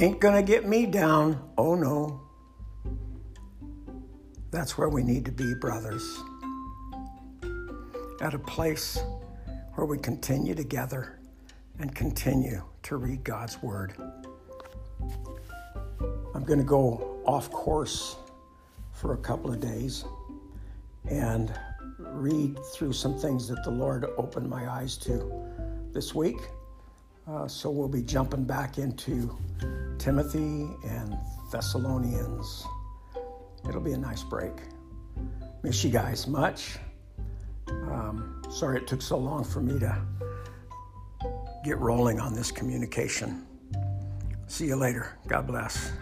ain't gonna get me down. Oh no. That's where we need to be, brothers. At a place where we continue together and continue to read God's Word. I'm going to go off course for a couple of days and read through some things that the Lord opened my eyes to this week. Uh, so we'll be jumping back into Timothy and Thessalonians. It'll be a nice break. Miss you guys much. Um, sorry it took so long for me to get rolling on this communication. See you later. God bless.